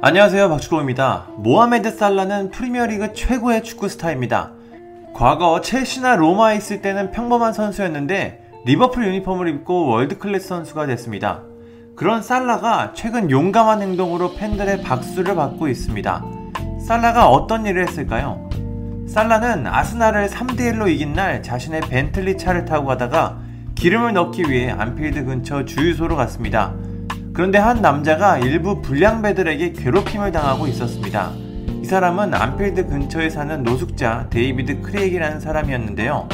안녕하세요 박주공입니다. 모하메드 살라는 프리미어리그 최고의 축구 스타입니다. 과거 첼시나 로마에 있을 때는 평범한 선수였는데 리버풀 유니폼을 입고 world class 선수가 됐습니다. 그런 살라가 최근 용감한 행동으로 팬들의 박수를 받고 있습니다. 살라가 어떤 일을 했을까요? 살라는 아스날을 3대1로 이긴 날 자신의 벤틀리 차를 타고 가다가 기름을 넣기 위해 안필드 근처 주유소로 갔습니다. 그런데 한 남자가 일부 불량배들에게 괴롭힘을 당하고 있었습니다. 이 사람은 안필드 근처에 사는 노숙자 데이비드 크레이기라는 사람이었는데요.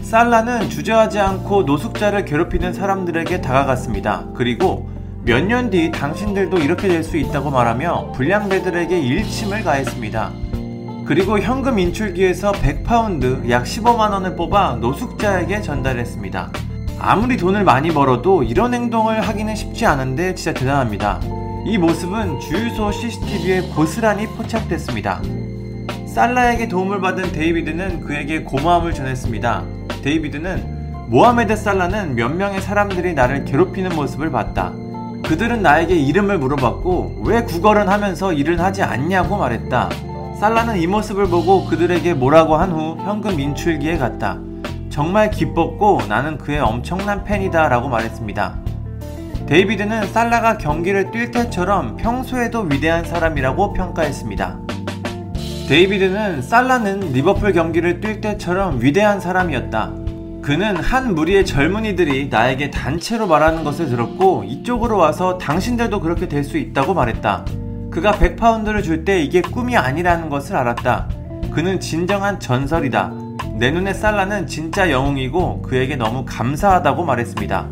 살라는 주저하지 않고 노숙자를 괴롭히는 사람들에게 다가갔습니다. 그리고 몇 년 뒤 당신들도 이렇게 될 수 있다고 말하며 불량배들에게 일침을 가했습니다. 그리고 현금 인출기에서 100파운드 약 15만원을 뽑아 노숙자에게 전달했습니다. 아무리 돈을 많이 벌어도 이런 행동을 하기는 쉽지 않은데 진짜 대단합니다. 이 모습은 주유소 CCTV에 고스란히 포착됐습니다. 살라에게 도움을 받은 데이비드는 그에게 고마움을 전했습니다. 데이비드는 모하메드 살라는 몇 명의 사람들이 나를 괴롭히는 모습을 봤다. 그들은 나에게 이름을 물어봤고 왜 구걸은 하면서 일은 하지 않냐고 말했다. 살라는 이 모습을 보고 그들에게 뭐라고 한 후 현금 인출기에 갔다. 정말 기뻤고 나는 그의 엄청난 팬이다 라고 말했습니다. 데이비드는 살라가 경기를 뛸 때처럼 평소에도 위대한 사람이라고 평가했습니다. 데이비드는 살라는 리버풀 경기를 뛸 때처럼 위대한 사람이었다. 그는 한 무리의 젊은이들이 나에게 단체로 말하는 것을 들었고 이쪽으로 와서 당신들도 그렇게 될 수 있다고 말했다. 그가 100파운드를 줄 때 이게 꿈이 아니라는 것을 알았다. 그는 진정한 전설이다. 내 눈에 살라는 진짜 영웅이고 그에게 너무 감사하다고 말했습니다.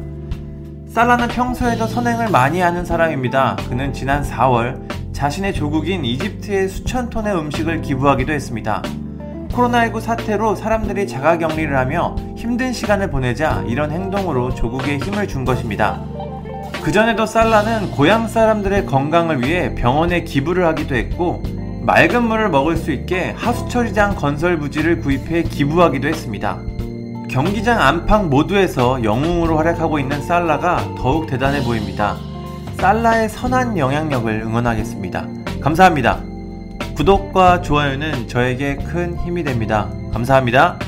살라는 평소에도 선행을 많이 하는 사람입니다. 그는 지난 4월 자신의 조국인 이집트에 수천 톤의 음식을 기부하기도 했습니다. 코로나19 사태로 사람들이 자가 격리를 하며 힘든 시간을 보내자 이런 행동으로 조국에 힘을 준 것입니다. 그전에도 살라는 고향 사람들의 건강을 위해 병원에 기부를 하기도 했고 맑은 물을 먹을 수 있게 하수처리장 건설 부지를 구입해 기부하기도 했습니다. 경기장 안팎 모두에서 영웅으로 활약하고 있는 살라가 더욱 대단해 보입니다. 살라의 선한 영향력을 응원하겠습니다. 감사합니다. 구독과 좋아요는 저에게 큰 힘이 됩니다. 감사합니다.